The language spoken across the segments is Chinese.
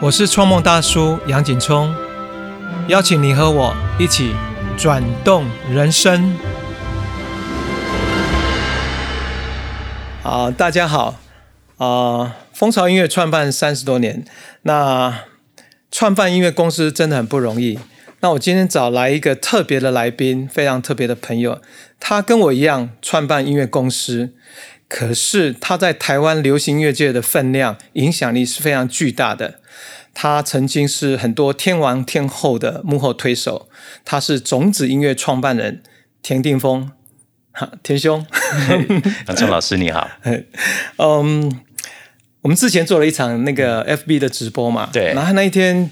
我是创梦大叔杨景聪，邀请你和我一起转动人生。啊、大家好，啊、蜂巢音乐创办三十多年，那创办音乐公司真的很不容易。那我今天找来一个特别的来宾，非常特别的朋友，他跟我一样创办音乐公司，可是他在台湾流行音乐界的分量、影响力是非常巨大的。他曾经是很多天王天后的幕后推手，他是种子音乐创办人田定峰，哈，田兄。杨聪老师你好，嗯，我们之前做了一场那个 FB 的直播嘛，对然后那一天，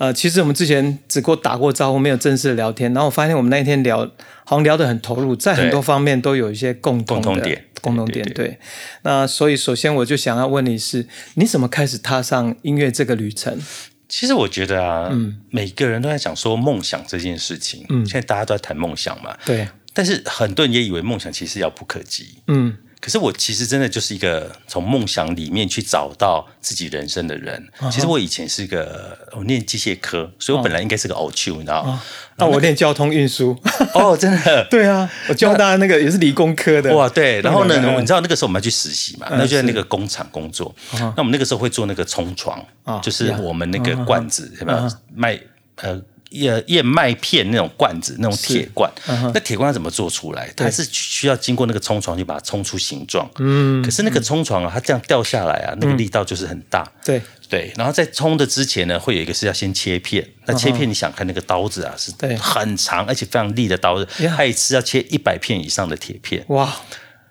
呃，其实我们之前只过打过招呼，没有正式的聊天。然后我发现我们那一天聊，好像聊得很投入，在很多方面都有一些共同的共同点共同点。对对，那所以首先我就想要问你是，你怎么开始踏上音乐这个旅程？其实我觉得啊，嗯每个人都在讲说梦想这件事情，嗯现在大家都在谈梦想嘛，对，但是很多人也以为梦想其实遥不可及，嗯，可是我其实真的就是一个从梦想里面去找到自己人生的人。其实我以前是个我念机械科，所以我本来应该是个 O 丘，你知道？吗？那我念交通运输，哦，真的。对啊，我教大家那个也是理工科的，哇，对，然后呢，嗯。你知道那个时候我们要去实习嘛，那就在那个工厂工作。嗯那我们那个时候会做那个冲床啊，就是我们那个罐子，有没有卖呃燕燕麦片那种罐子，那种铁罐。嗯那铁罐要怎么做出来？它是需要经过那个冲床去把它冲出形状。嗯，可是那个冲床啊，它这样掉下来啊，那个力道就是很大。对，对，然后在冲的之前呢，会有一个是要先切片。那切片，你想看那个刀子啊，是对很长而且非常利的刀子，它一次要切一百片以上的铁片。哇，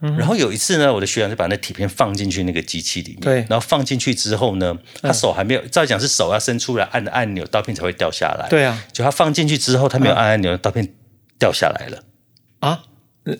然后有一次呢，我的学长就把那铁片放进去那个机器里面，对然后放进去之后呢，他手还没有，照理讲是手要伸出来按按钮，刀片才会掉下来。对啊，就他放进去之后，他没有按按钮，刀片掉下来了。啊，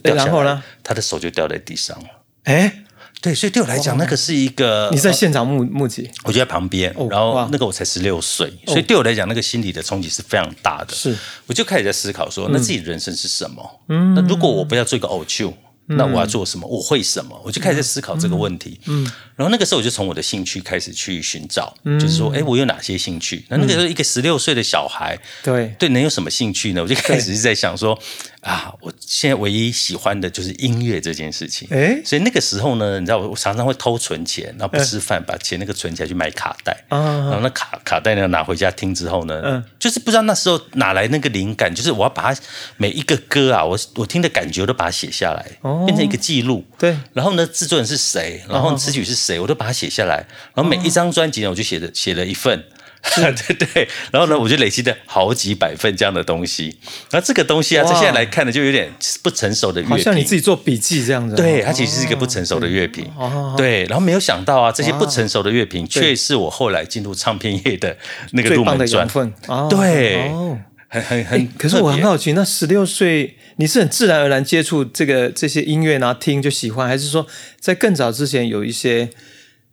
掉下来然后呢？？他的手就掉在地上了。哎，对，所以对我来讲，那个是一个你在现场目目击，我就在旁边，然后那个我才十六岁，所以对我来讲，那个心理的冲击是非常大的。是，我就开始在思考说，那自己人生是什么？嗯，那如果我不要做一个偶秀，那我要做什么？我会什么？我就开始在思考这个问题。嗯，然后那个时候我就从我的兴趣开始去寻找，就是说，哎，我有哪些兴趣？那那个时候一个十六岁的小孩，对，对能有什么兴趣呢？我就开始是在想说，啊，我现在唯一喜欢的就是音乐这件事情。哎所以那个时候呢，你知道我常常会偷存钱，然后不吃饭，把钱那个存起来去买卡带。啊然后那卡卡带呢拿回家听之后呢，嗯就是不知道那时候哪来那个灵感，就是我要把它每一个歌啊，我我听的感觉我都把它写下来，哦变成一个记录。对然后呢，制作人是谁，然后词曲是谁，我都把它写下来。然后每一张专辑呢，我就写了写了一份。对对，然后呢，我就累积了好几百份这样的东西。然后这个东西啊，在哇现在来看呢，就有点不成熟的乐评。好像你自己做笔记这样子。对，哦它其实是一个不成熟的乐评。哦对，然后没有想到啊，这些不成熟的乐评，却是我后来进入唱片业的那个入门砖。哦对哦。很很哎很，可是我很好奇，那十六岁你是很自然而然接触这个这些音乐，然后听就喜欢，还是说在更早之前有一些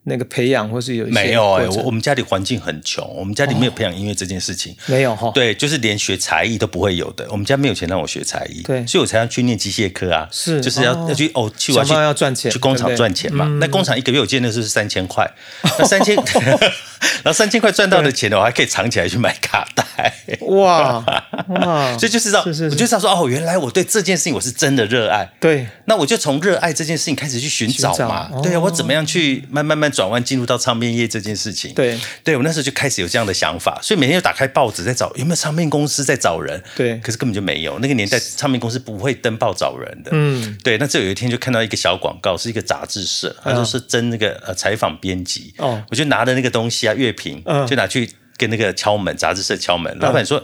那个培养，或是有一些没有哎、我我们家里环境很穷，我们家里没有培养音乐这件事情。没有哈？对，就是连学才艺都不会有的。我们家没有钱让我学才艺，对所以我才要去念机械科啊。是就是要、哦要去哦，去我想办法去要赚钱去工厂赚钱嘛。那工厂一个月我记得那是三千块，那三千，然后三千块赚到的钱呢，我还可以藏起来去买卡带。哇 哇，所以就是是是我就知道说哦，原来我对这件事情我是真的热爱。对那我就从热爱这件事情开始去寻找嘛，对啊，我怎么样去慢慢慢转弯进入到唱片业这件事情？对。对我那时候就开始有这样的想法，所以每天就打开报纸在找有没有唱片公司在找人，对。可是根本就没有，那个年代唱片公司不会登报找人的，嗯，对。那这有一天就看到一个小广告，是一个杂志社，他说是征那个呃采访编辑，哦。我就拿着那个东西啊乐评，嗯。就拿去跟那个敲门杂志社敲门，老板说。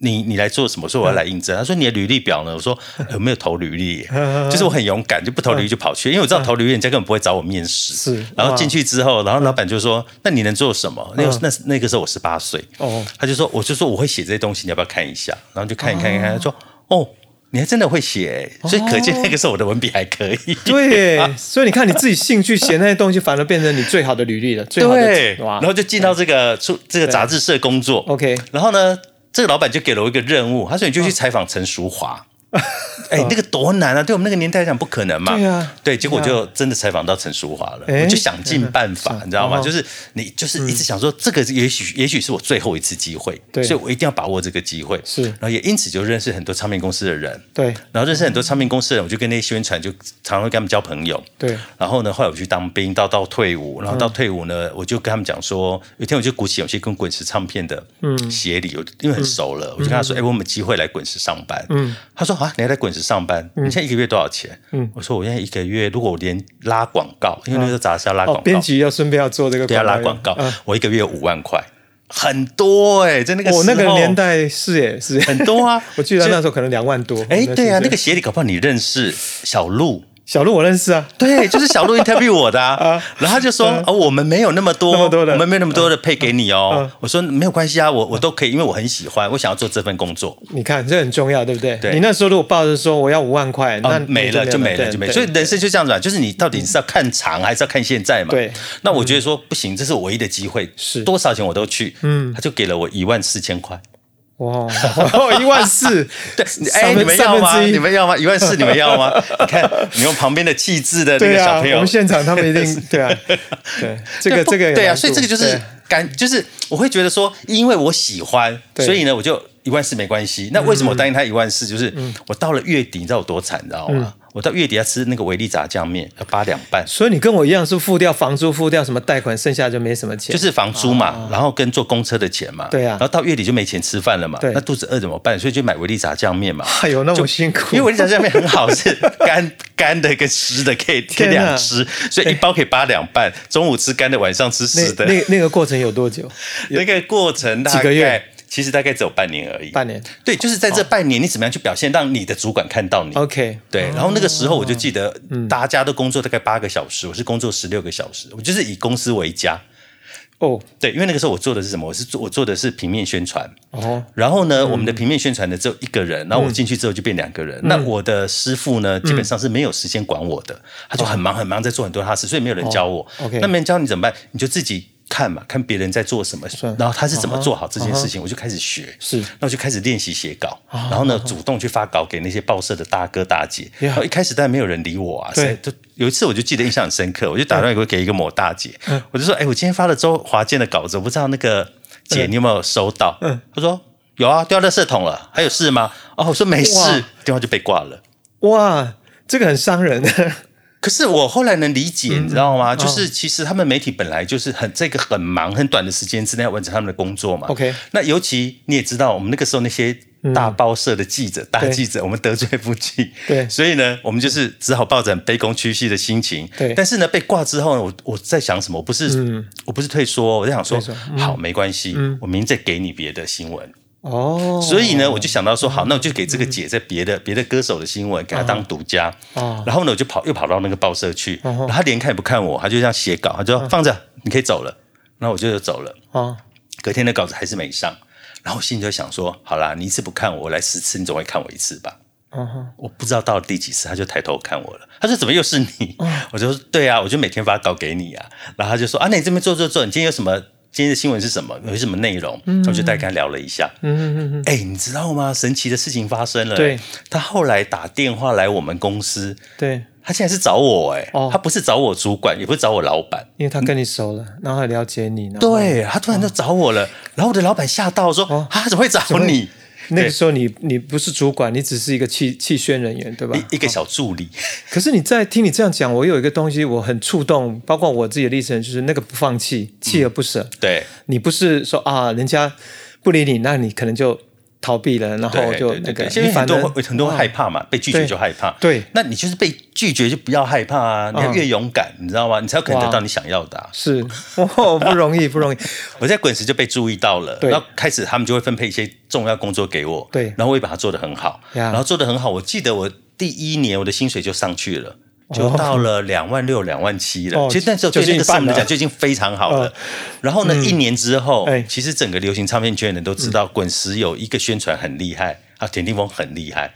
你你来做什么？我说我要来应征。他说你的履历表呢？我说有没有投履历？就是我很勇敢，就不投履历就跑去，因为我知道投履历人家根本不会找我面试。是然后哇进去之后，然后老板就说：“那你能做什么？”那个那那个时候我十八岁，哦他就说：“我就说我会写这些东西，你要不要看一下？”然后就看一看一看，他说：“哦，你还真的会写欸，所以可见那个时候我的文笔还可以。”对耶，所以你看你自己兴趣写那些东西，反而变成你最好的履历了，最好的对，哇然后就进到这个出这个杂志社工作。OK 然后呢，这个老板就给了我一个任务，他说你就去采访陈淑华。哎，那个多难啊！对我们那个年代来讲不可能嘛。对啊，对，结果就真的采访到陈淑华了，我就想尽办法，你知道吗？就是你就是一直想说，这个也许也许是我最后一次机会，所以我一定要把握这个机会。是，然后也因此就认识很多唱片公司的人。对，然后认识很多唱片公司的人，我就跟那些宣传，就常常跟他们交朋友。对，然后呢，后来我去当兵，到到退伍，然后到退伍呢，我就跟他们讲说，有一天我就鼓起勇气跟滚石唱片的协理，因为很熟了，我就跟他说，哎，我们机会来滚石上班。嗯，他说啊，你还在滚石上班？你现在一个月多少钱？嗯，我说我现在一个月，如果我连拉广告，因为那时候杂志要拉广告，编辑要顺便要做这个，对，要拉广告，我一个月五万块。很多哎，在那个我那个年代是耶，是很多啊。我记得那时候可能两万多。哎，对啊，那个鞋底搞不好你认识小鹿。小鹿我认识啊，对，就是小鹿 interview 我的啊，然后他就说哦，我们没有那么多，那么多的，我们没有那么多的配给你哦。我说没有关系啊，我我都可以，因为我很喜欢，我想要做这份工作。你看这很重要，对不对？对。你那时候如果抱着说我要五万块，那没了就没了就没了。所以人生就这样子啊，就是你到底是要看长还是要看现在嘛？对。那我觉得说不行，这是唯一的机会，是多少钱我都去。嗯，他就给了我一万四千块。哇，一万四，对，哎，你们要吗？你们要吗？一万四，你们要吗？你看，你用旁边的气质的那个小朋友，我们现场他们一定 对啊，对，这个这个对啊，所以这个就是感，就是我会觉得说，因为我喜欢，所以呢，我就一万四没关系。那为什么我答应他一万四？就是我到了月底，你知道我多惨，你知道吗？我到月底要吃那个维力炸酱面，要八两半。所以你跟我一样是付掉房租，付掉什么贷款，剩下就没什么钱。就是房租嘛，然后跟坐公车的钱嘛。对啊。然后到月底就没钱吃饭了嘛。对。那肚子饿怎么办？所以就买维力炸酱面嘛。哎呦，那么辛苦。因为维力炸酱面很好，是干 干的跟湿的可以天两吃，所以一包可以八两半。中午吃干的，晚上吃湿的。那那个过程有多久？那个过程几个月。其实大概只有半年而已。半年，对，就是在这半年，你怎么样去表现，让你的主管看到你？OK，对。然后那个时候我就记得，大家都工作大概八个小时，我是工作十六个小时，我就是以公司为家。哦，对，因为那个时候我做的是什么？我是做我做的是平面宣传。哦。然后呢，我们的平面宣传的只有一个人，然后我进去之后就变两个人。那我的师傅呢，基本上是没有时间管我的，他就很忙很忙，在做很多他事，所以没有人教我。OK，那没人教你怎么办？你就自己。看嘛，看别人在做什么，然后他是怎么做好这件事情，我就开始学。是，那我就开始练习写稿，然后呢，主动去发稿给那些报社的大哥大姐。然后一开始当然没有人理我啊，对，就有一次我就记得印象很深刻，我就打电话给一个某大姐，我就说：“哎，我今天发了周华健的稿子，我不知道那个姐你有没有收到？”嗯，她说：“有啊，掉垃圾桶了，还有事吗？”哦，我说没事，电话就被挂了。哇，这个很伤人。可是我后来能理解，你知道吗？就是其实他们媒体本来就是很这个很忙，很短的时间之内要完成他们的工作嘛。OK，那尤其你也知道，我们那个时候那些大报社的记者、大记者，我们得罪不起。对，所以呢，我们就是只好抱着卑躬屈膝的心情。对，但是呢，被挂之后呢，我我在想什么？我不是我不是退缩，我在想说，好，没关系，我明天再给你别的新闻。哦，所以呢，我就想到说，好，那我就给这个姐在别的别的歌手的新闻给她当独家。哦，然后呢，我就跑又跑到那个报社去，然后她连看也不看我，她就这样写稿，她就说放着，你可以走了。然后我就走了。哦，隔天的稿子还是没上，然后我心里就想说，好啦，你一次不看我，我来十次，你总会看我一次吧。嗯哼，我不知道到了第几次，他就抬头看我了。他说：“怎么又是你？”我就说：“对啊，我就每天发稿给你啊。”然后他就说：“啊，那你这边做做做，你今天有什么？”今天的新闻是什么？有什么内容？我就大他聊了一下。嗯嗯嗯哎，你知道吗？神奇的事情发生了。对，他后来打电话来我们公司。对，他现在是找我。哎，哦他不是找我主管，也不是找我老板，因为他跟你熟了，然后了解你。对他突然就找我了，然后我的老板吓到说：“他怎么会找你？” 那个时候你你不是主管，你只是一个气气宣人员，对吧？一个小助理。可是你在听你这样讲，我有一个东西我很触动，包括我自己的历程，就是那个不放弃，锲而不舍。对，你不是说啊，人家不理你，那你可能就。逃避了，然后就那个，因为很多很多害怕嘛，被拒绝就害怕。对，那你就是被拒绝就不要害怕啊，你要越勇敢，你知道吗？你才有可能得到你想要的。是，哦，不容易，不容易。我在滚石就被注意到了，然后开始他们就会分配一些重要工作给我，对，然后我也把它做得很好，然后做得很好。我记得我第一年我的薪水就上去了。就到了两万六、两万七了。其实那时候对那个上来讲就已经非常好了。然后呢，一年之后，其实整个流行唱片圈的人都知道，滚石有一个宣传很厉害啊，田定峰很厉害。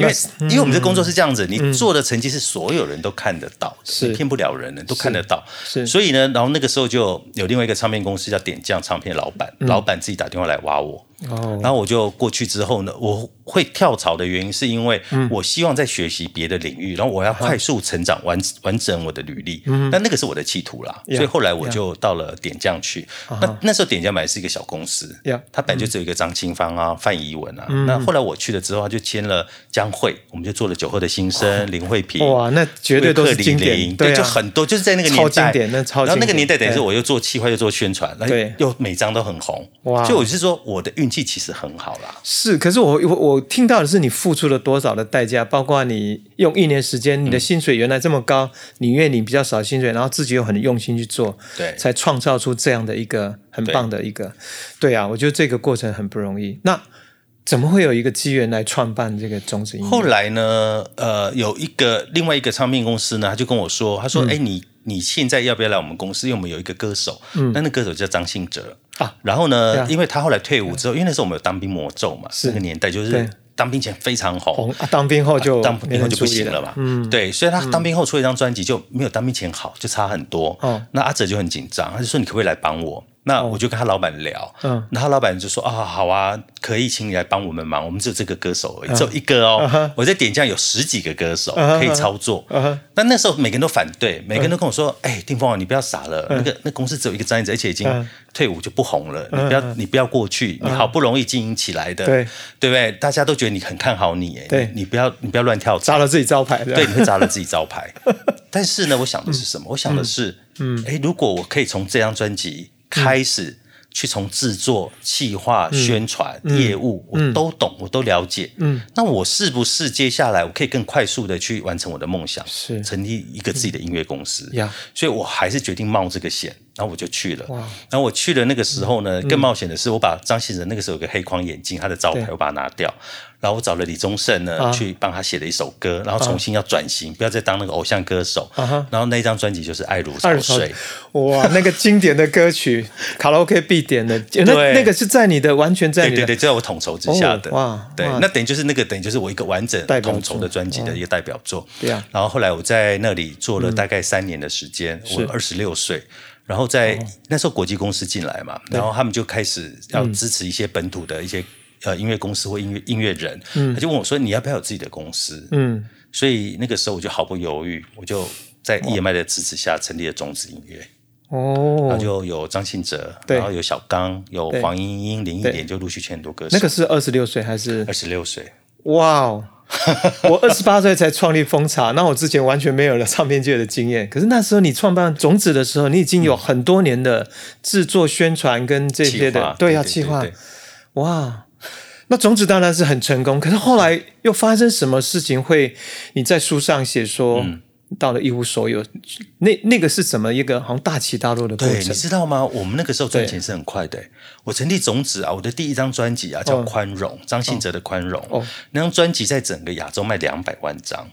因为因为我们这工作是这样子，你做的成绩是所有人都看得到的，是。骗不了人的，都看得到。是，所以呢，然后那个时候就有另外一个唱片公司叫点将唱片老板，老板自己打电话来挖我。哦，然后我就过去之后呢，我会跳槽的原因，是因为我希望在学习别的领域，然后我要快速成长，完完整我的履历。嗯，但那个是我的企图啦，所以后来我就到了点将去。那那时候点将本来是一个小公司，他本来就只有一个张清芳啊、范怡文啊。那后来我去了之后，他就签了江慧，我们就做了酒后的心声、林慧萍。哇，那绝对都是经典，对，就很多，就是在那个年代，那超然后那个年代等于是我又做企划又做宣传，对，又每张都很红。哇，所以我是说我的运气其实很好啦。是，可是我我我听到的是你。付出了多少的代价？包括你用一年时间，你的薪水原来这么高，你愿意比较少薪水，然后自己又很用心去做，对，才创造出这样的一个很棒的一个，对啊，我觉得这个过程很不容易。那怎么会有一个机缘来创办这个中子音乐？后来呢？呃，有一个另外一个唱片公司呢，他就跟我说，他说：“哎，你你现在要不要来我们公司？因为我们有一个歌手，嗯，那那歌手叫张信哲啊。然后呢，因为他后来退伍之后，因为那时候我们有当兵魔咒嘛，那个年代就是。”当兵前非常红，当兵后就当兵后就不行了嘛。嗯，对，所以他当兵后出一张专辑就没有当兵前好，就差很多。哦，那阿哲就很紧张，他就说：“你可不可以来帮我？”那我就跟他老板聊，嗯，那他老板就说啊，好啊，可以请你来帮我们忙，我们只有这个歌手而已，只有一个哦。我在点将有十几个歌手可以操作，但那时候每个人都反对，每个人都跟我说，哎，丁峰啊，你不要傻了，那个那公司只有一个张子，而且已经退伍就不红了，你不要你不要过去，你好不容易经营起来的，对。对不对？大家都觉得你很看好你，哎，你不要你不要乱跳，砸了自己招牌，对，你会砸了自己招牌。但是呢，我想的是什么？我想的是，嗯，哎，如果我可以从这张专辑。开始去从制作、企划、宣传、业务，我都懂，我都了解。嗯，那我是不是接下来我可以更快速的去完成我的梦想？是。成立一个自己的音乐公司。呀，所以我还是决定冒这个险，然后我就去了。然后我去了那个时候呢，更冒险的是，我把张信哲那个时候有个黑框眼镜，他的招牌我把它拿掉。然后我找了李宗盛呢，去帮他写了一首歌，然后重新要转型，不要再当那个偶像歌手。然后那一张专辑就是《爱如潮水》，哇，那个经典的歌曲，卡拉 OK 必点的，那那个是在你的完全在对对对，在我统筹之下的。哇，对，那等于就是那个等于就是我一个完整统筹的专辑的一个代表作。对啊。然后后来我在那里做了大概三年的时间，我二十六岁，然后在那时候国际公司进来嘛，然后他们就开始要支持一些本土的一些。呃，音乐公司或音乐音乐人，他就问我说：“你要不要有自己的公司？”嗯，所以那个时候我就毫不犹豫，我就在 EMI 的支持下成立了种子音乐。哦，然后就有张信哲，然后有小刚，有黄莺莺、林忆莲，就陆续签很多歌手。那个是二十六岁还是？二十六岁。哇哦！我二十八岁才创立风茶，那我之前完全没有了唱片界的经验。可是那时候你创办种子的时候，你已经有很多年的制作、宣传跟这些的，对，啊计划。哇！那种子当然是很成功，可是后来又发生什么事情会？你在书上写说，到了一无所有，那那个是怎么一个好像大起大落的过程？你知道吗？我们那个时候赚钱是很快的。我成立种子啊，我的第一张专辑啊叫《宽容》，张信哲的《宽容》，那张专辑在整个亚洲卖两百万张。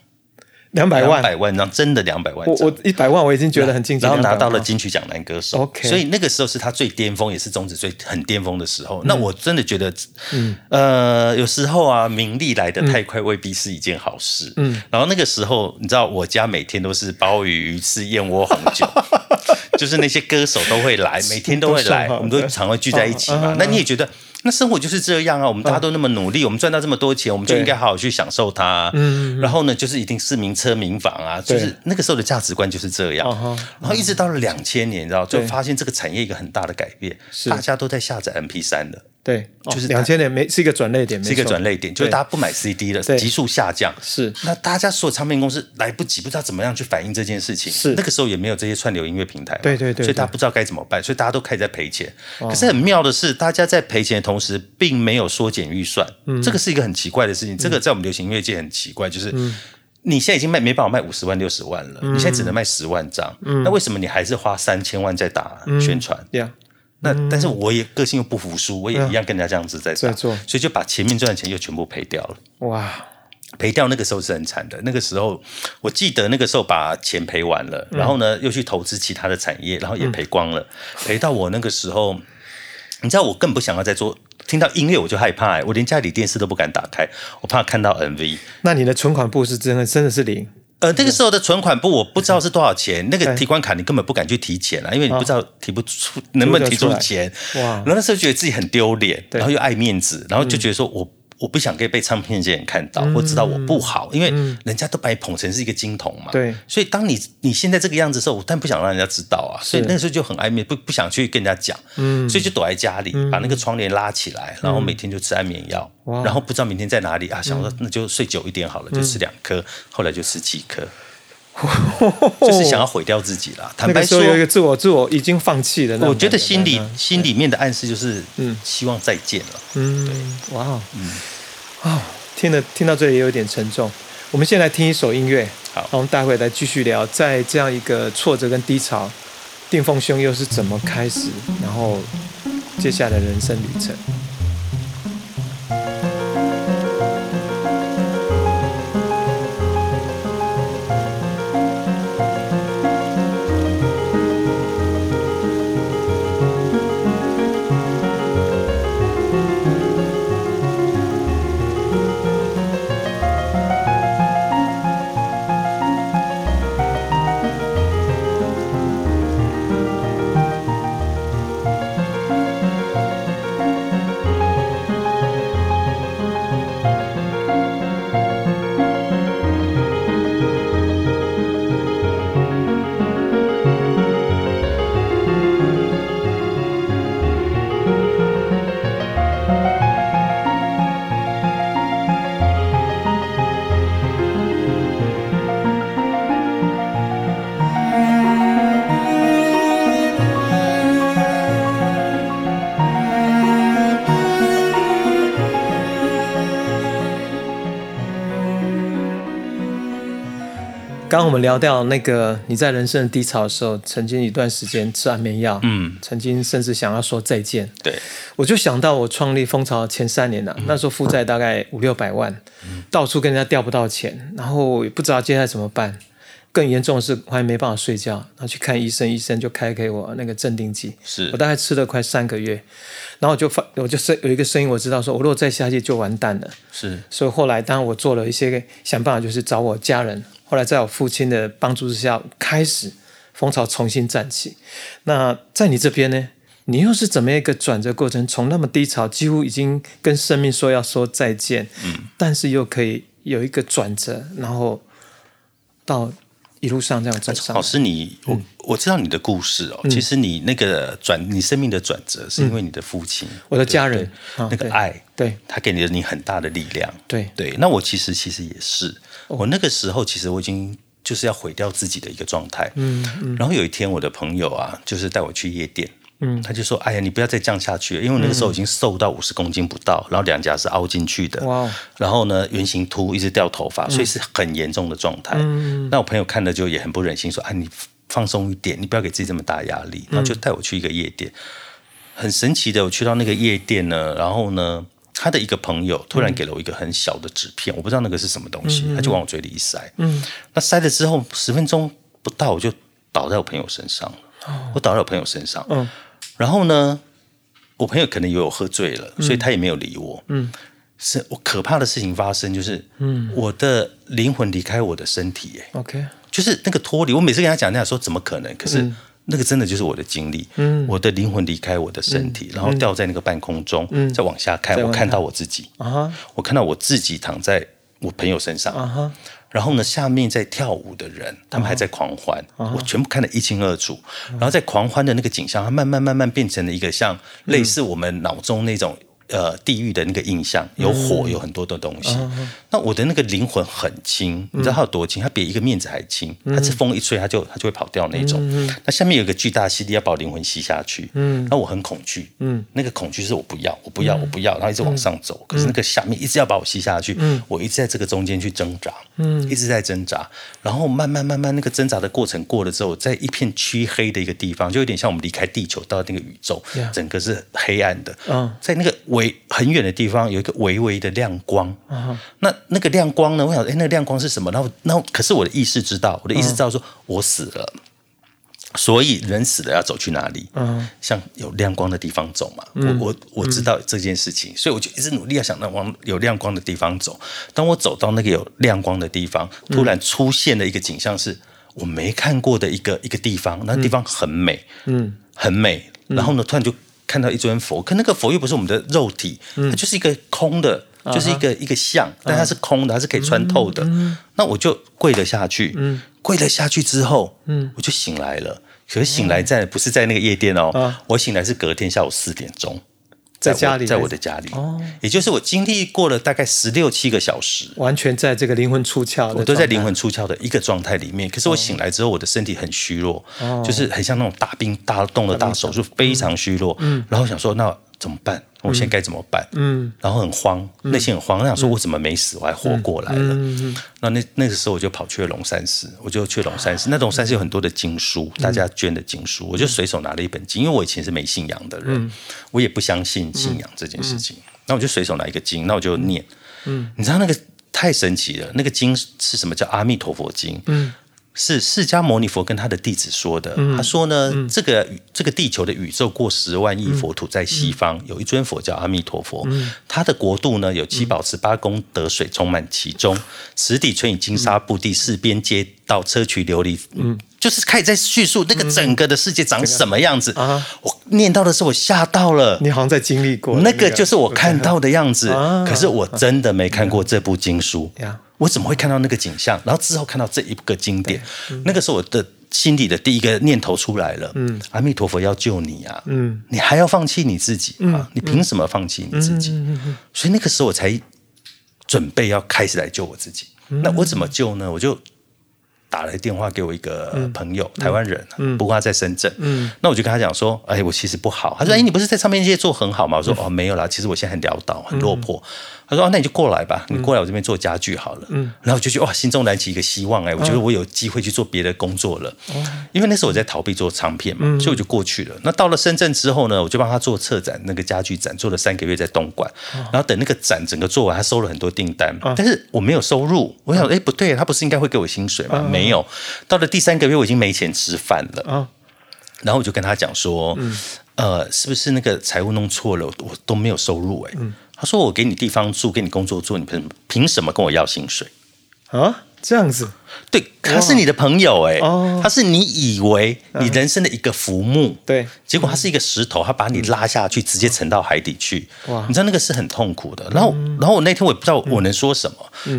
两百万，百万张，真的两百万。我我一百万我已经觉得很惊喜。然后拿到了金曲奖男歌手，OK。所以那个时候是他最巅峰，也是中子最很巅峰的时候。那我真的觉得，嗯呃，有时候啊，名利来的太快，未必是一件好事。嗯。然后那个时候，你知道，我家每天都是鲍鱼、鱼翅、燕窝、红酒，就是那些歌手都会来，每天都会来，我们都常会聚在一起嘛。那你也觉得？那生活就是这样啊！我们大家都那么努力，我们赚到这么多钱，我们就应该好好去享受它。嗯，然后呢，就是一定是名车名房啊，就是那个时候的价值观就是这样。然后一直到了两千年，你知道，就发现这个产业一个很大的改变，大家都在下载 MP 三了。对，就是两千年没是一个转类点，是一个转类点，就是大家不买 CD 了，急速下降。是，那大家所有唱片公司来不及，不知道怎么样去反映这件事情。是，那个时候也没有这些串流音乐平台，对对对，所以大家不知道该怎么办，所以大家都开始在赔钱。可是很妙的是，大家在赔钱的同时，并没有缩减预算。嗯，这个是一个很奇怪的事情。这个在我们流行音乐界很奇怪，就是你现在已经卖没办法卖五十万、六十万了，你现在只能卖十万张。嗯，那为什么你还是花三千万在打宣传？对呀。那但是我也个性又不服输，我也一样跟人家这样子在做，所以就把前面赚的钱又全部赔掉了。哇，赔掉那个时候是很惨的。那个时候我记得那个时候把钱赔完了，然后呢又去投资其他的产业，然后也赔光了。赔到我那个时候，你知道我更不想要再做，听到音乐我就害怕，我连家里电视都不敢打开，我怕看到 MV。那你的存款部是真的真的是零？呃，那个时候的存款簿我不知道是多少钱，那个提款卡你根本不敢去提钱啊，因为你不知道提不出能不能提出钱。哇！然后那时候觉得自己很丢脸，然后又爱面子，然后就觉得说我我不想给被唱片界人看到，或知道我不好，因为人家都把你捧成是一个金童嘛。对，所以当你你现在这个样子的时候，我但不想让人家知道啊，所以那个时候就很暧昧，不不想去跟人家讲，嗯，所以就躲在家里，把那个窗帘拉起来，然后每天就吃安眠药，然后不知道明天在哪里啊，想说那就睡久一点好了，就吃两颗，后来就吃几颗。就是想要毁掉自己了。坦白说，有一个自我，自我已经放弃了。我觉得心里心里面的暗示就是，嗯，希望再见了。嗯，哇，嗯，啊，听了听到这里也有点沉重。我们先来听一首音乐，好，我们待会来继续聊，在这样一个挫折跟低潮，定凤兄又是怎么开始，然后接下来人生旅程。刚我们聊到那个你在人生的低潮的时候，曾经一段时间吃安眠药，嗯，曾经甚至想要说再见。对，我就想到我创立蜂巢前三年了，那时候负债大概五六百万，到处跟人家调不到钱，然后也不知道接下来怎么办。更严重的是，我还没办法睡觉，然后去看医生，医生就开给我那个镇定剂，是我大概吃了快三个月，然后我就发，我就声有一个声音，我知道说，我如果再下去就完蛋了。是，所以后来当然我做了一些想办法，就是找我家人。后来在我父亲的帮助之下，开始蜂巢重新站起。那在你这边呢？你又是怎么一个转折过程？从那么低潮，几乎已经跟生命说要说再见，嗯，但是又可以有一个转折，然后到一路上这样走上。老师，你我我知道你的故事哦。其实你那个转，你生命的转折，是因为你的父亲，我的家人那个爱，对他给了你很大的力量。对对，那我其实其实也是。我那个时候其实我已经就是要毁掉自己的一个状态，嗯嗯，然后有一天我的朋友啊，就是带我去夜店，嗯，他就说：“哎呀，你不要再降下去了，因为那个时候已经瘦到五十公斤不到，然后两颊是凹进去的，哇，然后呢圆形秃，一直掉头发，所以是很严重的状态。”嗯，那我朋友看了就也很不忍心，说：“哎，你放松一点，你不要给自己这么大压力。”然后就带我去一个夜店，很神奇的，我去到那个夜店呢，然后呢。他的一个朋友突然给了我一个很小的纸片，我不知道那个是什么东西，他就往我嘴里一塞。嗯，那塞了之后十分钟不到，我就倒在我朋友身上了。我倒在我朋友身上。嗯，然后呢，我朋友可能以为我喝醉了，所以他也没有理我。嗯，是我可怕的事情发生，就是嗯，我的灵魂离开我的身体。耶 OK，就是那个脱离。我每次跟他讲那样说，怎么可能？可是。那个真的就是我的经历，嗯，我的灵魂离开我的身体，然后掉在那个半空中，嗯，再往下看，我看到我自己，啊，我看到我自己躺在我朋友身上，啊然后呢，下面在跳舞的人，他们还在狂欢，我全部看得一清二楚，然后在狂欢的那个景象，它慢慢慢慢变成了一个像类似我们脑中那种。呃，地狱的那个印象有火，有很多的东西。那我的那个灵魂很轻，你知道它有多轻？它比一个面子还轻。它是风一吹，它就它就会跑掉那种。那下面有个巨大吸力要把我灵魂吸下去。嗯那我很恐惧。嗯那个恐惧是我不要，我不要，我不要，然后一直往上走。可是那个下面一直要把我吸下去。我一直在这个中间去挣扎，嗯一直在挣扎。然后慢慢慢慢，那个挣扎的过程过了之后，在一片漆黑的一个地方，就有点像我们离开地球到那个宇宙，整个是黑暗的。嗯在那个。微很远的地方有一个微微的亮光，那那个亮光呢？我想，哎，那个亮光是什么？然后，然后，可是我的意识知道，我的意识知道，说我死了，所以人死了要走去哪里？嗯，向有亮光的地方走嘛。我我我知道这件事情，所以我就一直努力要想到往有亮光的地方走。当我走到那个有亮光的地方，突然出现了一个景象，是我没看过的一个一个地方。那地方很美，嗯，很美。然后呢，突然就。看到一尊佛，可那个佛又不是我们的肉体，它就是一个空的就是一个一个像，但它是空的，它是可以穿透的。那我就跪了下去，跪了下去之后，我就醒来了。可是醒来在不是在那个夜店哦，我醒来是隔天下午四点钟。在家里，在我的家里，哦，也就是我经历过了大概十六七个小时，完全在这个灵魂出窍，我都在灵魂出窍的一个状态里面。可是我醒来之后，我的身体很虚弱，就是很像那种大病大动的大手术，非常虚弱。嗯，然后想说那。怎么办？我现在该怎么办？嗯，然后很慌，内心很慌。我想说，我怎么没死，我还活过来了？那那那个时候，我就跑去了龙山寺，我就去龙山寺。那龙山寺有很多的经书，大家捐的经书，我就随手拿了一本经。因为我以前是没信仰的人，我也不相信信仰这件事情。那我就随手拿一个经，那我就念。嗯，你知道那个太神奇了，那个经是什么？叫阿弥陀佛经。嗯。是释迦牟尼佛跟他的弟子说的。他说呢，这个这个地球的宇宙过十万亿佛土，在西方有一尊佛叫阿弥陀佛。他的国度呢，有七宝池八功德水充满其中，池底存以金沙布地，四边街道砗磲琉璃。嗯，就是开始在叙述那个整个的世界长什么样子啊。我念到的时候，我吓到了。你好像在经历过。那个就是我看到的样子，可是我真的没看过这部经书。我怎么会看到那个景象？然后之后看到这一个经典，那个时候我的心里的第一个念头出来了。嗯，阿弥陀佛要救你啊！嗯，你还要放弃你自己啊？你凭什么放弃你自己？所以那个时候我才准备要开始来救我自己。那我怎么救呢？我就打了电话给我一个朋友，台湾人，不过他在深圳。嗯，那我就跟他讲说：“哎，我其实不好。”他说：“哎，你不是在唱片界做很好吗？”我说：“哦，没有啦，其实我现在很潦倒，很落魄。”他说：“那你就过来吧，你过来我这边做家具好了。”嗯，然后我就觉得哇，心中燃起一个希望哎，我觉得我有机会去做别的工作了。哦，因为那时候我在逃避做唱片嘛，所以我就过去了。那到了深圳之后呢，我就帮他做策展，那个家具展做了三个月在东莞。然后等那个展整个做完，他收了很多订单，但是我没有收入。我想，哎，不对，他不是应该会给我薪水吗？没有。到了第三个月，我已经没钱吃饭了。然后我就跟他讲说，呃，是不是那个财务弄错了？我都没有收入哎。他说：“我给你地方住，给你工作做，你凭凭什么跟我要薪水啊？这样子，对，他是你的朋友哎，他是你以为你人生的一个浮木，对，结果他是一个石头，他把你拉下去，直接沉到海底去。哇，你知道那个是很痛苦的。然后，然后我那天我也不知道我能说什么，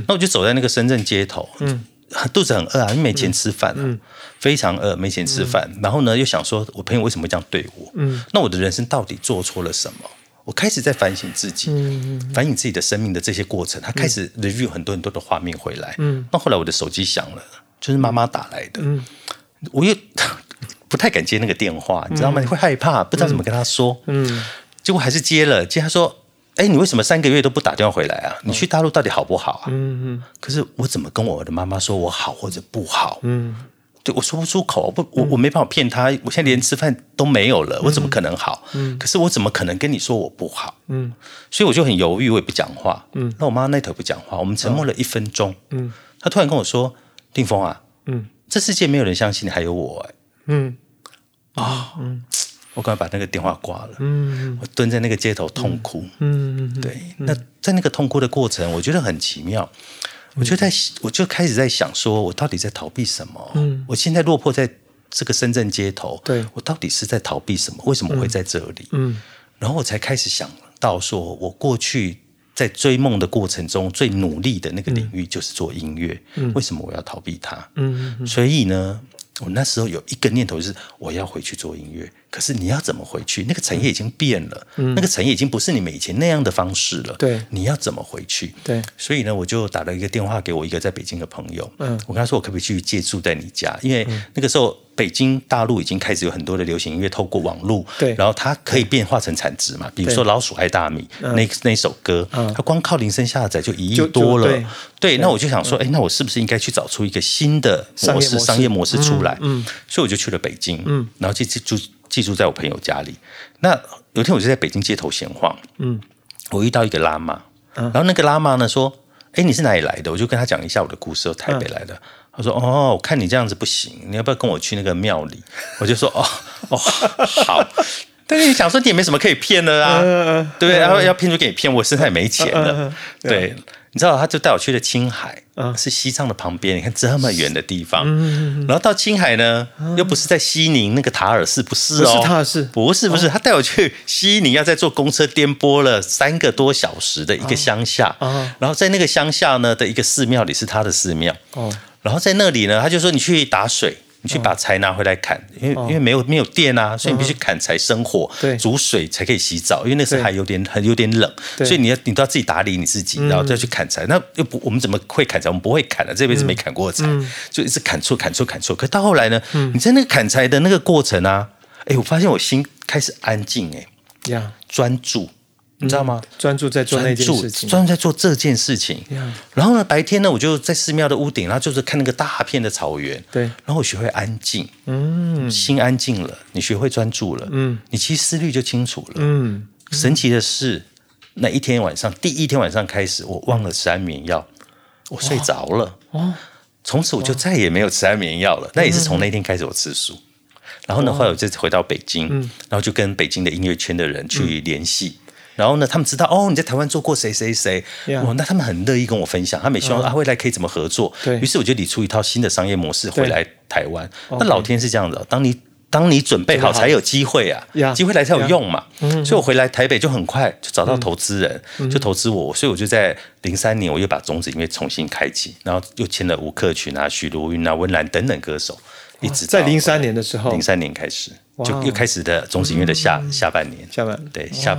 那我就走在那个深圳街头，嗯，肚子很饿啊，因为没钱吃饭啊，非常饿，没钱吃饭。然后呢，又想说我朋友为什么会这样对我？嗯，那我的人生到底做错了什么？”我开始在反省自己，反省自己的生命的这些过程。他开始 review 很多很多的画面回来。那后来我的手机响了，就是妈妈打来的。我又不太敢接那个电话，你知道吗？你会害怕，不知道怎么跟他说。嗯结果还是接了，接他说：“哎，你为什么三个月都不打电话回来啊？你去大陆到底好不好啊？”嗯嗯可是我怎么跟我的妈妈说我好或者不好？我说不出口，不，我我没办法骗他。我现在连吃饭都没有了，我怎么可能好？嗯，可是我怎么可能跟你说我不好？嗯，所以我就很犹豫，我也不讲话。嗯，那我妈那头不讲话，我们沉默了一分钟。嗯，她突然跟我说：“定峰啊，嗯，这世界没有人相信你，还有我。”哎，嗯，啊，嗯，我赶快把那个电话挂了。嗯，我蹲在那个街头痛哭。嗯嗯，对，那在那个痛哭的过程，我觉得很奇妙。我就在，我就开始在想，说我到底在逃避什么？嗯，我现在落魄在这个深圳街头，对我到底是在逃避什么？为什么会在这里？嗯，然后我才开始想到，说我过去在追梦的过程中最努力的那个领域就是做音乐。嗯，为什么我要逃避它？嗯，所以呢，我那时候有一个念头就是我要回去做音乐。可是你要怎么回去？那个产业已经变了，那个产业已经不是你们以前那样的方式了。对，你要怎么回去？对，所以呢，我就打了一个电话给我一个在北京的朋友。嗯，我跟他说，我可不可以去借住在你家？因为那个时候北京大陆已经开始有很多的流行音乐透过网络，对，然后它可以变化成产值嘛。比如说《老鼠爱大米》那那首歌，它光靠铃声下载就一亿多了。对，那我就想说，哎，那我是不是应该去找出一个新的模式、商业模式出来？嗯，所以我就去了北京，嗯，然后就就住。寄住在我朋友家里。那有一天，我就在北京街头闲晃。嗯，我遇到一个喇嘛，然后那个喇嘛呢说：“哎，你是哪里来的？”我就跟他讲一下我的故事，台北来的。他说：“哦，我看你这样子不行，你要不要跟我去那个庙里？”我就说：“哦哦，好。”但是你想说，你也没什么可以骗的啊，对不对？然后要骗就给你骗，我身上也没钱了。对，你知道，他就带我去了青海，啊是西藏的旁边，你看这么远的地方，然后到青海呢，又不是在西宁那个塔尔寺，不是哦，不是塔尔寺。不是不是，他带我去西宁，要在坐公车颠簸了三个多小时的一个乡下，啊然后在那个乡下呢的一个寺庙里是他的寺庙，哦，然后在那里呢，他就说你去打水，你去把柴拿回来砍，因为因为没有没有电啊，所以你必须砍柴生火，对。煮水才可以洗澡，因为那时候还有点很有点冷，所以你要你都要自己打理你自己，然后再去砍柴。那又不我们怎么会砍柴？我们不会砍的，这辈子没砍过柴，就一直砍错砍错砍错。可到后来呢，你在那个砍柴的那个过程啊，哎，我发现我心开始安静，哎，呀，专注，你知道吗？专注在做那件事情，专注在做这件事情。然后呢，白天呢，我就在寺庙的屋顶，然后就是看那个大片的草原。对然后我学会安静，嗯，心安静了，你学会专注了，嗯，你其实思虑就清楚了。嗯，神奇的是，那一天晚上，第一天晚上开始，我忘了吃安眠药，我睡着了。哦，从此我就再也没有吃安眠药了。那也是从那天开始我吃素。然后呢，后来我就回到北京，然后就跟北京的音乐圈的人去联系。然后呢，他们知道哦，你在台湾做过谁谁谁。那他们很乐意跟我分享，他们也希望、啊未来可以怎么合作。对。于是我就理出一套新的商业模式回来台湾。那老天是这样的，当你当你准备好才有机会啊机会来才有用嘛。所以我回来台北就很快就找到投资人，就投资我，所以我就在零三年我又把种子音乐重新开启，然后又签了吴克群啊、许茹芸啊、温岚等等歌手，一直在零三年的时候。零，三年开始就又开始的种子音乐的下下半年，下半对下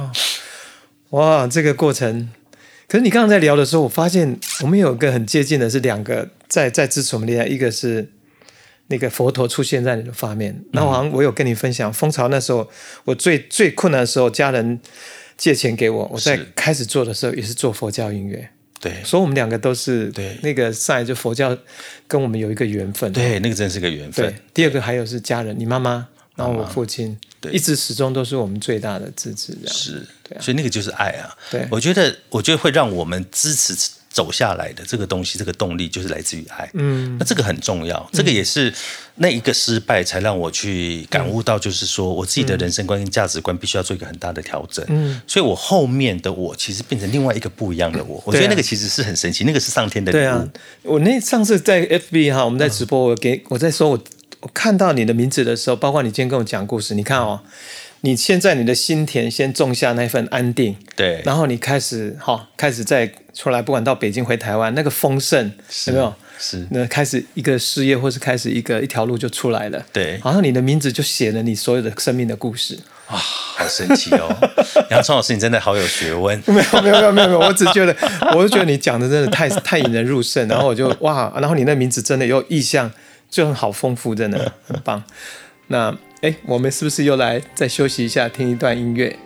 哇，这个过程。可是你刚刚在聊的时候，我发现我们有一个很接近的是两个在在支持我们恋爱，一个是那个佛陀出现在你的画面。然后好像我有跟你分享，蜂巢那时候我最最困难的时候，家人借钱给我，我在是开始做的时候也是做佛教音乐，对所以我们两个都是对那个赛就佛教跟我们有一个缘分。对，那个真是个缘对分。，第二个还有是家人，你妈妈，然后我父亲，对一直始终都是我们最大的支持。这样是，所以那个就是爱啊。对我觉得，我觉得会让我们支持走下来的这个东西，这个动力就是来自于爱。嗯，那这个很重要，这个也是那一个失败才让我去感悟到，就是说我自己的人生观跟价值观必须要做一个很大的调整。嗯，所以我后面的我其实变成另外一个不一样的我。我觉得那个其实是很神奇，那个是上天的礼对啊物。，我那上次在 FB 哈，我们在直播，我给我在说我我看到你的名字的时候，包括你今天跟我讲故事，你看哦，你现在你的心田先种下那份安定，对，然后你开始哈、开始再出来，不管到北京回台湾，那个丰盛有没有？是那开始一个事业，或是开始一个一条路就出来了。对好像你的名字就写了你所有的生命的故事。哇，好神奇哦！杨聪老师，你真的好有学问。没有没有没有没有没有，我只觉得，我就觉得你讲的真的太太引人入胜，然后我就哇，然后你那名字真的有意象，就很好丰富，真的很棒。那哎，我们是不是又来再休息一下，听一段音乐？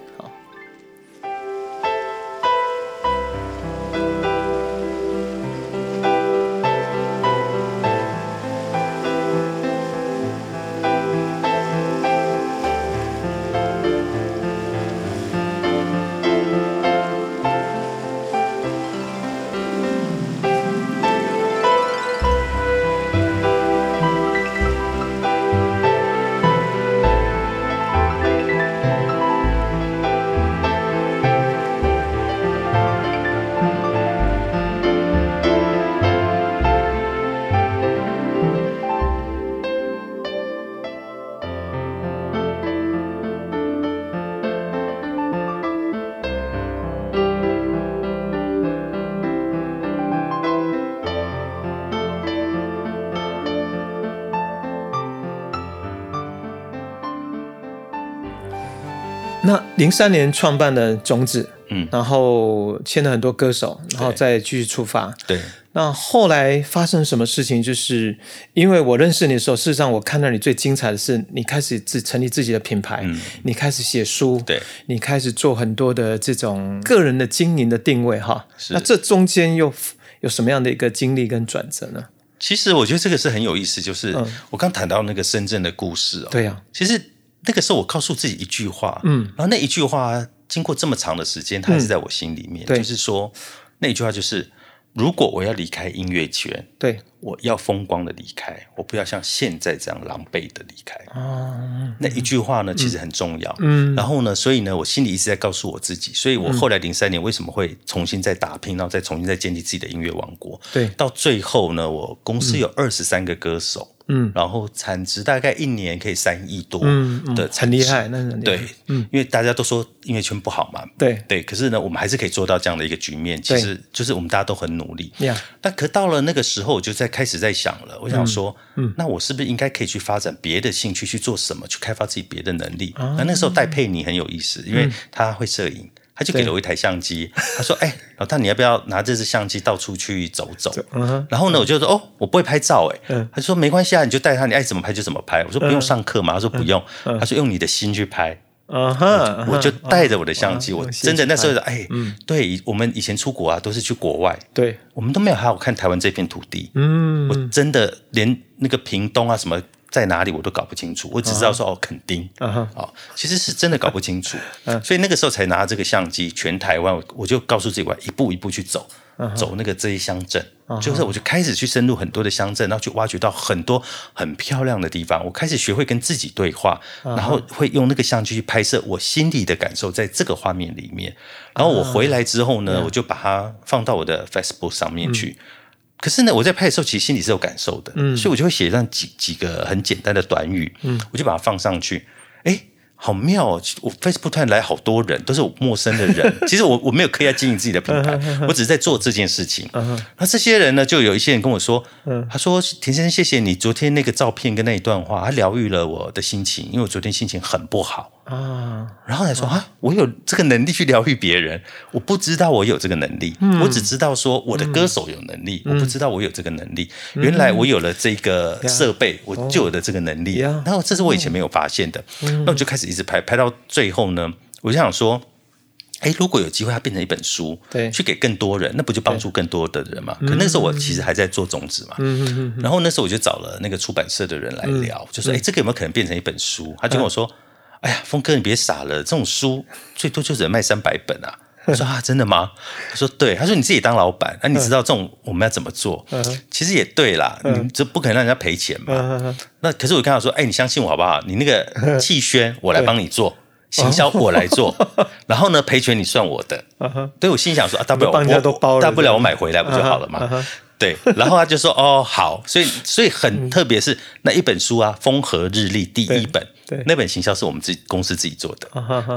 那零三年创办的种子，嗯然后签了很多歌手，然后再继续出发。对，那后来发生什么事情？就是因为我认识你的时候，事实上我看到你最精彩的是，你开始自成立自己的品牌，你开始写书，对你开始做很多的这种个人的经营的定位哈。那这中间又有什么样的一个经历跟转折呢？其实我觉得这个是很有意思，就是我刚谈到那个深圳的故事哦。嗯对呀、其实那个时候我告诉自己一句话，嗯，然后那一句话经过这么长的时间，它还是在我心里面。对就是说那一句话就是如果我要离开音乐圈，对，我要风光的离开，我不要像现在这样狼狈的离开。哦，那一句话呢，其实很重要。嗯，然后呢，所以呢，我心里一直在告诉我自己，所以我后来零三年为什么会重新再打拼，然后再重新再建立自己的音乐王国？对，到最后呢，我公司有二十三个歌手。嗯，然后产值大概一年可以三亿多的，很厉害，那很对，嗯，因为大家都说音乐圈不好嘛，对。对，可是呢，我们还是可以做到这样的一个局面，其实就是我们大家都很努力。那可到了那个时候，我就在开始在想了，我想说，嗯，那我是不是应该可以去发展别的兴趣，去做什么，去开发自己别的能力？那那时候戴佩妮很有意思，因为她会摄影。他就给了我一台相机，他说：“哎，老大，你要不要拿这支相机到处去走走？”然后呢，我就说：“哦，我不会拍照。”哎，他就说：“没关系啊，你就带他，你爱怎么拍就怎么拍。”我说：“不用上课嘛？”他说：“不用。”他说：“用你的心去拍。”我就带着我的相机，我真的那时候哎，对我们以前出国啊，都是去国外，对我们都没有好好看台湾这片土地。嗯，我真的连那个屏东啊什么。在哪里我都搞不清楚，我只知道说哦，肯定，哦，其实是真的搞不清楚，所以那个时候才拿这个相机，全台湾我就告诉自己，我一步一步去走，走那个这一乡镇，就是我就开始去深入很多的乡镇，然后去挖掘到很多很漂亮的地方，我开始学会跟自己对话，然后会用那个相机去拍摄我心里的感受，在这个画面里面，然后我回来之后呢，我就把它放到我的 Facebook 上面去。可是呢，我在拍的时候，其实心里是有感受的，嗯，所以我就会写上几几个很简单的短语，嗯，我就把它放上去，哎，好妙哦！我 Facebook 突然来好多人，都是陌生的人。其实我我没有刻意经营自己的品牌，我只是在做这件事情。那这些人呢，就有一些人跟我说，他说：“田先生，谢谢你昨天那个照片跟那一段话，他疗愈了我的心情，因为我昨天心情很不好。”啊，然后来说啊，我有这个能力去疗愈别人，我不知道我有这个能力，我只知道说我的歌手有能力，我不知道我有这个能力。原来我有了这个设备，我就有了这个能力。然后这是我以前没有发现的，那我就开始一直拍，拍到最后呢，我就想说，哎，如果有机会它变成一本书，对，去给更多人，那不就帮助更多的人嘛？可那时候我其实还在做种子嘛，嗯嗯嗯。然后那时候我就找了那个出版社的人来聊，就说，哎，这个有没有可能变成一本书？他就跟我说。哎呀，峰哥，你别傻了，这种书最多就只能卖三百本啊！我说啊，真的吗？他说对，他说你自己当老板，那你知道这种我们要怎么做？其实也对啦，你这不可能让人家赔钱嘛。那可是我跟他说，哎，你相信我好不好？你那个气宣我来帮你做，行销我来做，然后呢赔钱你算我的。对我心想说啊，大不了我大不了我买回来不就好了嘛？对，然后他就说哦好，所以所以很特别是那一本书啊，《风和日丽》第一本。那本行销是我们自己公司自己做的，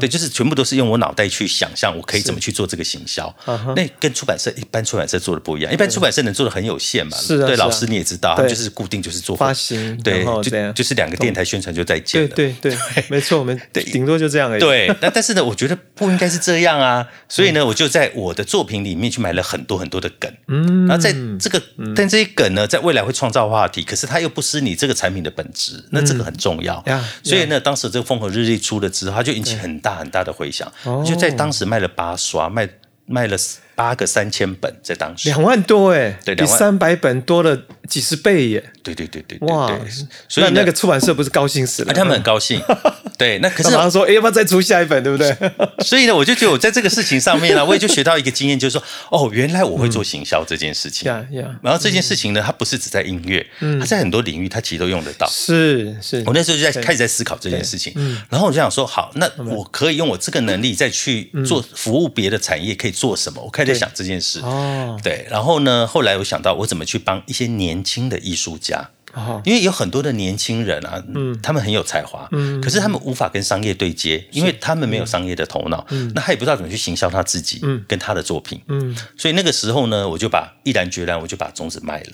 对，就是全部都是用我脑袋去想象，我可以怎么去做这个行销。那跟出版社一般出版社做的不一样，一般出版社能做的很有限嘛。是对，老师你也知道，就是固定就是做发行，对，就就是两个电台宣传就再见了。对对对，没错，我们对。顶多就这样而已。对，那但是呢，我觉得不应该是这样啊，所以呢，我就在我的作品里面去买了很多很多的梗，嗯，然后在这个，但这些梗呢，在未来会创造话题，可是它又不失你这个产品的本质，那这个很重要。所以呢，当时这个风和日丽出了之后，它就引起很大很大的回响，就在当时卖了八刷，卖卖了八个三千本，在当时两万多哎，对，比三百本多了几十倍耶。对对对对，哇！所以那个出版社不是高兴死了？他们很高兴。对，那可是马上说，哎，要不要再出下一本？对不对？所以呢，我就觉得我在这个事情上面呢，我也就学到一个经验，就是说，哦，原来我会做行销这件事情。然后这件事情呢，它不是只在音乐，它在很多领域，它其实都用得到。是是，我那时候就在开始在思考这件事情。然后我就想说，好，那我可以用我这个能力再去做服务别的产业，可以做什么？我开始在想这件事。哦，对。然后呢，后来我想到，我怎么去帮一些年轻的艺术家。因为有很多的年轻人啊，嗯，他们很有才华，嗯，可是他们无法跟商业对接，因为他们没有商业的头脑，嗯，那他也不知道怎么去行销他自己，嗯，跟他的作品，嗯，所以那个时候呢，我就把毅然决然，我就把种子卖了，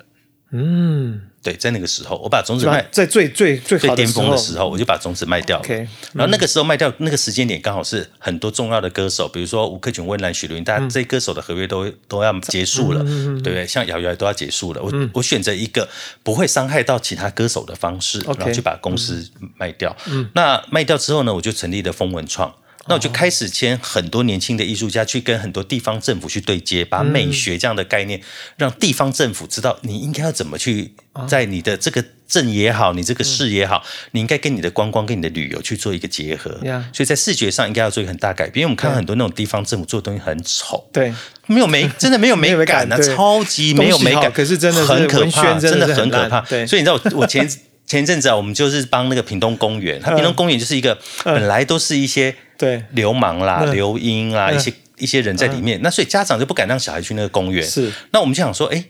嗯。对，在那个时候，我把种子卖在最最最最巅峰的时候，我就把种子卖掉了。然后那个时候卖掉，那个时间点刚好是很多重要的歌手，比如说吴克群、温岚、许茹芸，大家这些歌手的合约都都要结束了，对不对？像瑶瑶都要结束了。我我选择一个不会伤害到其他歌手的方式，然后去把公司卖掉。那卖掉之后呢，我就成立了风文创。那我就开始签很多年轻的艺术家，去跟很多地方政府去对接，把美学这样的概念，让地方政府知道你应该要怎么去在你的这个镇也好，你这个市也好，你应该跟你的观光跟你的旅游去做一个结合。所以在视觉上应该要做一个很大改变，因为我们看到很多那种地方政府做的东西很丑。对。没有美，真的没有美 感啊，超级没有美感。可是真的很可怕，真的很可怕。对，所以你知道，我前 前一阵子啊，我们就是帮那个屏东公园，它屏东公园就是一个本来都是一些对。流氓啦、流英啦一些一些人在里面，那所以家长就不敢让小孩去那个公园。是，那我们就想说，哎。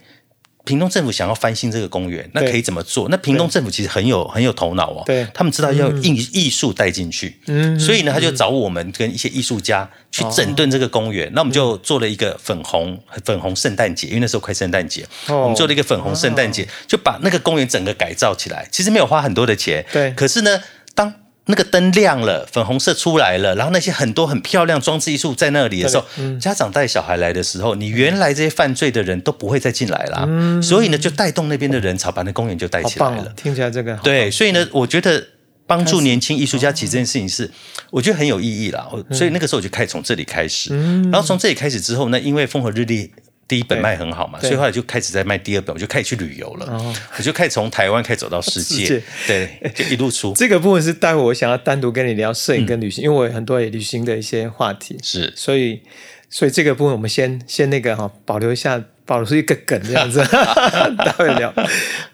屏东政府想要翻新这个公园，那可以怎么做？那屏东政府其实很有很有头脑哦，对，他们知道要艺艺术带进去，嗯，所以呢，他就找我们跟一些艺术家去整顿这个公园。那我们就做了一个粉红粉红圣诞节，因为那时候快圣诞节，我们做了一个粉红圣诞节，就把那个公园整个改造起来。其实没有花很多的钱，对，可是呢，当那个灯亮了，粉红色出来了，然后那些很多很漂亮装置艺术在那里的时候，家长带小孩来的时候，你原来这些犯罪的人都不会再进来了，所以呢，就带动那边的人潮，把那公园就带起来了。听起来这个对，所以呢，我觉得帮助年轻艺术家其实这件事情是，我觉得很有意义啦。所以那个时候我就开始从这里开始，然后从这里开始之后呢，因为风和日丽。第一本卖很好嘛，所以后来就开始在卖第二本，我就开始去旅游了。我就开始从台湾开始走到世界，对，就一路出。这个部分是待会我想要单独跟你聊摄影跟旅行，因为我有很多旅行的一些话题。是，所以，所以这个部分我们先先那个哈，保留一下。保持一个梗这样子，待会聊。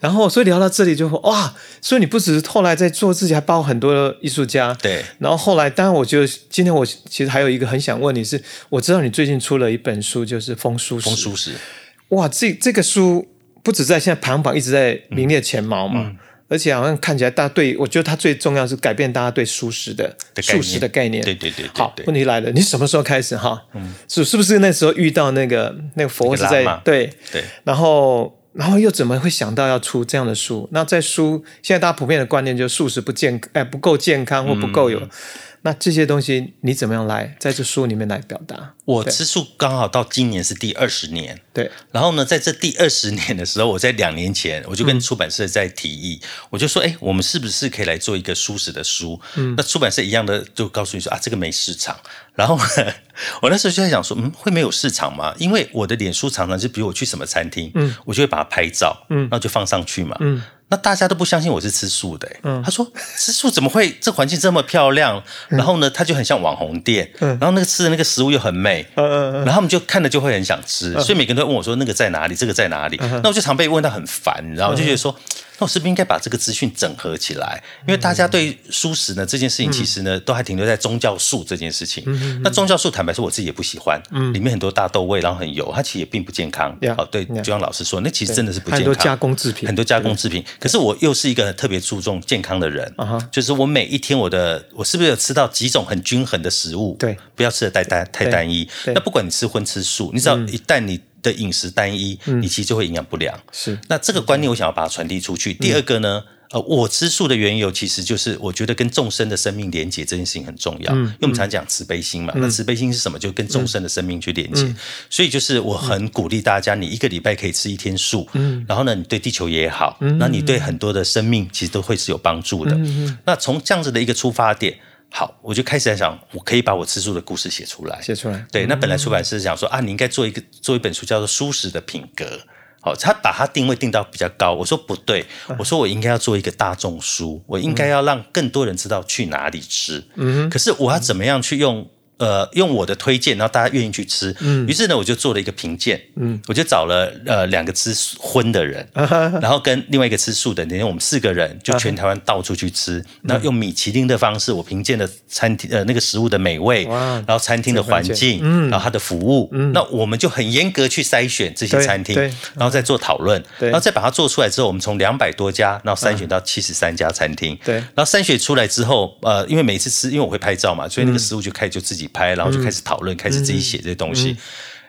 然后，所以聊到这里就哇，所以你不只是后来在做自己，还包很多艺术家。对。然后后来，当然，我觉得今天我其实还有一个很想问你是，我知道你最近出了一本书，就是《风书史》。风书史。哇，这这个书不止在现在排行榜一直在名列前茅嘛。而且好像看起来，大家对我觉得它最重要是改变大家对素食的素食的概念。对对对。好，问题来了，你什么时候开始哈？嗯，是是不是那时候遇到那个那个佛是在对对，然后然后又怎么会想到要出这样的书？那在书现在大家普遍的观念就是素食不健哎不够健康或不够有。那这些东西你怎么样来在这书里面来表达？我吃素刚好到今年是第二十年，对。然后呢，在这第二十年的时候，我在两年前我就跟出版社在提议，我就说，哎，我们是不是可以来做一个素食的书？嗯。那出版社一样的就告诉你说啊，这个没市场。然后 我那时候就在想说，嗯，会没有市场吗？因为我的脸书常常就比如我去什么餐厅，嗯，我就会把它拍照，嗯，然后就放上去嘛，嗯。那大家都不相信我是吃素的，他说吃素怎么会？这环境这么漂亮，然后呢，它就很像网红店，然后那个吃的那个食物又很美，然后他们就看了就会很想吃，所以每个人都问我说那个在哪里，这个在哪里？那我就常被问到很烦，然后就觉得说。那我是不是应该把这个资讯整合起来？因为大家对素食呢这件事情，其实呢都还停留在宗教素这件事情。那宗教素坦白说，我自己也不喜欢，里面很多大豆味，然后很油，它其实也并不健康。哦，对，就像老师说，那其实真的是不健康。很多加工制品，很多加工制品。可是我又是一个特别注重健康的人，就是我每一天我的我是不是有吃到几种很均衡的食物？对，不要吃的太单太单一。那不管你吃荤吃素，你只要一旦你。的饮食单一，你其实就会营养不良。是，那这个观念我想要把它传递出去。第二个呢，呃，我吃素的缘由其实就是我觉得跟众生的生命连接这件事情很重要。嗯因为我们常讲慈悲心嘛，那慈悲心是什么？就跟众生的生命去连接。所以就是我很鼓励大家，你一个礼拜可以吃一天素，然后呢，你对地球也好，那你对很多的生命其实都会是有帮助的。那从这样子的一个出发点。好，我就开始在想，我可以把我吃素的故事写出来。写出来。对，那本来出版社想说啊，你应该做一个做一本书，叫做《素食的品格》。好，他把它定位定到比较高。我说不对，我说我应该要做一个大众书，我应该要让更多人知道去哪里吃。嗯，可是我要怎么样去用？呃，用我的推荐，然后大家愿意去吃。嗯，于是呢，我就做了一个评鉴。嗯，我就找了呃两个吃荤的人，然后跟另外一个吃素的，等于我们四个人就全台湾到处去吃。那用米其林的方式，我评鉴了餐厅呃那个食物的美味，然后餐厅的环境，然后它的服务。嗯那我们就很严格去筛选这些餐厅，然后再做讨论，然后再把它做出来之后，我们从两百多家，然后筛选到七十三家餐厅。对，然后筛选出来之后，呃，因为每次吃，因为我会拍照嘛，所以那个食物就开始就自己。拍，然后就开始讨论，开始自己写这些东西。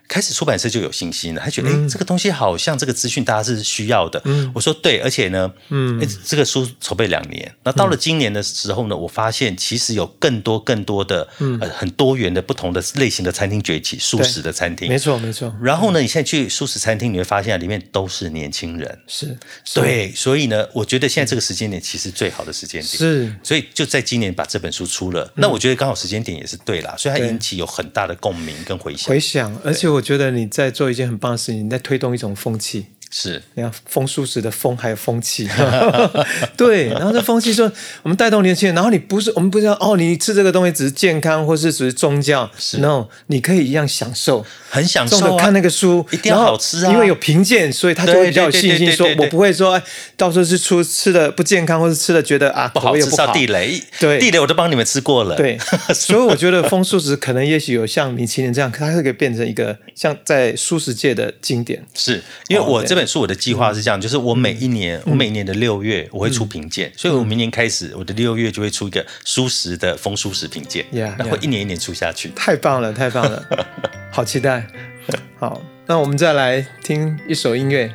开始出版社就有信心了，他觉得哎，这个东西好像这个资讯大家是需要的。我说对，而且呢，嗯，这个书筹备两年，那到了今年的时候呢，我发现其实有更多更多的呃很多元的不同的类型的餐厅崛起，素食的餐厅，没错没错。然后呢，你现在去素食餐厅，你会发现里面都是年轻人，是对，所以呢，我觉得现在这个时间点其实最好的时间点。是，所以就在今年把这本书出了，那我觉得刚好时间点也是对啦，所以它引起有很大的共鸣跟回响，回响，而且我我觉得你在。做一件很棒的事情，你在推动一种风气。是。你看风舒适的风还有风气，对，然后这风气说我们带动年轻人，然后你不是我们不知道哦，你吃这个东西只是健康或是只是宗教，no，你可以一样享受，很享受、啊、看那个书，一定要好吃啊因为有评鉴，所以他就会比较有信心，说我不会说哎，到时候是出吃的不健康，或是吃的觉得啊不好吃到口味又不好，地雷，对。地雷我都帮你们吃过了。对，所以我觉得风素食可能也许有像米其林这样，它可以变成一个像在素食界的经典。是因为我这本书我的计划是这样，就是我每一年，我每一年的六月我会出评鉴，所以我明年开始我的六月就会出一个舒适的风舒适评鉴那会一年一年出下去。太棒了，太棒了，好期待。好，那我们再来听一首音乐。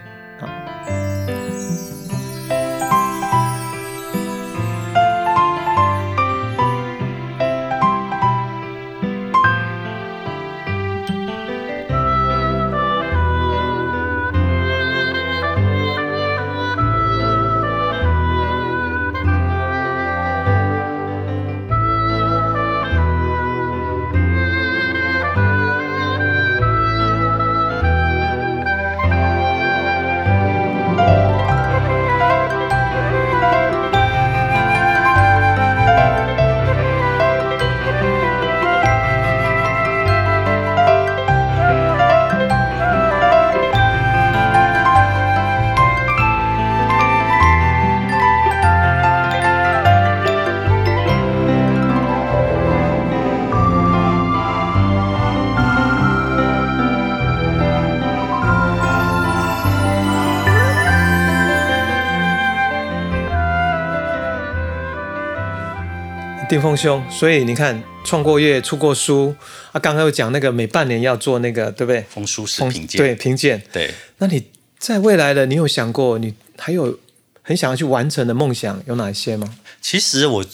好，定峰兄，所以你看，创过业、出过书啊，刚刚又讲那个每半年要做那个，对不对？风舒适风评鉴，对评鉴。对那你在未来的，你有想过，你还有很想要去完成的梦想有哪些吗？其实我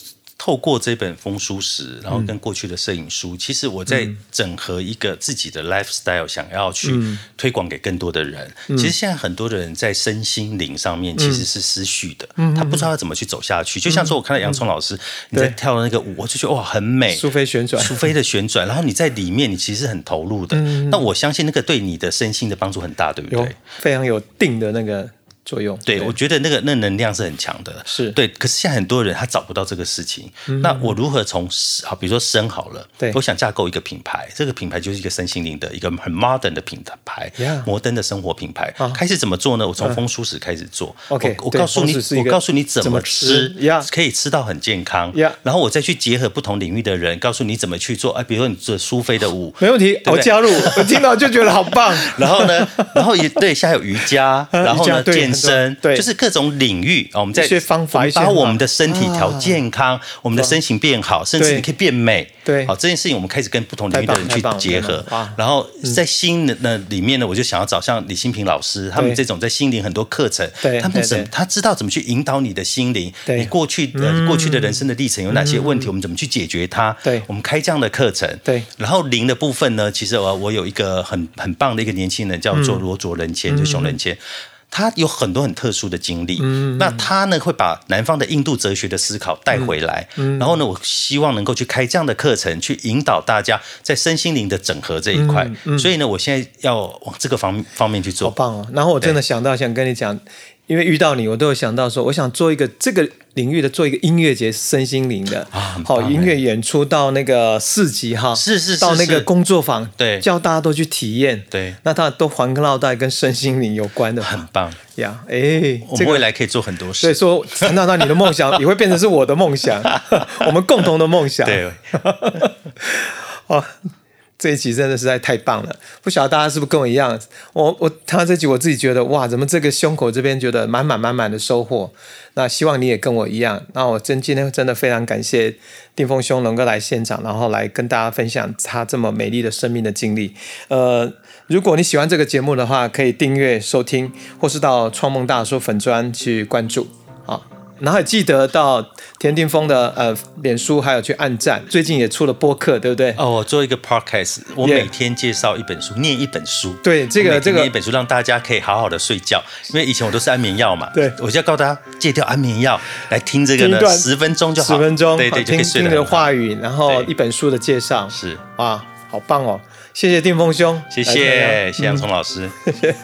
透过这本风书史，然后跟过去的摄影书，其实我在整合一个自己的 lifestyle，想要去推广给更多的人。其实现在很多的人在身心灵上面其实是失序的，他不知道要怎么去走下去。就像说我看到洋葱老师你在跳的那个舞，我就觉得哇很美，苏菲旋转，苏菲的旋转，然后你在里面，你其实很投入的。那我相信那个对你的身心的帮助很大，对不有对？非常有定的那个作用。对，我觉得那个那能量是很强的，是对。可是现在很多人他找不到这个事情，那我如何从好，比如说生好了，对我想架构一个品牌，这个品牌就是一个身心灵的一个很 modern 的品牌摩登的生活品牌。开始怎么做呢？我从风舒史开始做。OK，我告诉你我告诉你怎怎么么吃可以吃到很健康然后我再去结合不同领域的人，告诉你怎么去做。哎，比如说你做苏菲的舞，没问题，对我加入，我听到就觉得好棒。然后呢，然后也对，现在有 瑜伽，然后呢健身很，多对。就是各种领域啊，我们在把我们的身体调健康，我们的身形变好，甚至你可以变美。对。好这件事情我们开始跟不同领域的人去结合。然后在心的那里面呢，我就想要找像李新平老师他们这种在心灵很多课程对，他们怎他知道怎么去引导你的心灵，对。你过去呃过去的人生的历程有哪些问题，我们怎么去解决它？对。我们开这样的课程。对。然后灵的部分呢，其实我我有一个很很棒的一个年轻人，叫做罗卓人谦，就熊仁谦。他有很多很特殊的经历，那他呢会把南方的印度哲学的思考带回来，然后呢，我希望能够去开这样的课程，去引导大家在身心灵的整合这一块。所以呢，我现在要往这个方方面去做好。棒哦！然后我真的想到，想跟你讲，因为遇到你，我都有想到说，我想做一个这个领域的，做一个音乐节，身心灵的，啊好棒音乐演出到那个市集哈，是是是到那个工作坊，对。叫大家都去体验，对。那它都环绕在跟身心灵有关的，很棒，呀，哎，我这个们未来可以做很多事。所以说谈到到你的梦想，也会变成是我的梦想，我们共同的梦想，对，哦，这一集真的实在太棒了！不晓得大家是不是跟我一样？我我听到这集，我自己觉得哇，怎么这个胸口这边觉得满满满满的收获？那希望你也跟我一样。那我真今天真的非常感谢定峰兄能够来现场，然后来跟大家分享他这么美丽的生命的经历。呃，如果你喜欢这个节目的话，可以订阅收听，或是到创梦大叔粉专去关注啊。然后也记得到田定峰的呃脸书，还有去按赞。最近也出了播客，对不对？哦，我做一个 podcast，我每天介绍一本书，念一本书。对这个这个念一本书，让大家可以好好的睡觉。因为以前我都是安眠药嘛，对我就要告诉大家戒掉安眠药，来听这个呢十分钟就好，十分钟，对对，好听就可以听你的。话语，然后一本书的介绍，是，哇，好棒哦！谢谢定峰兄，谢谢谢谢洋葱老师。谢谢。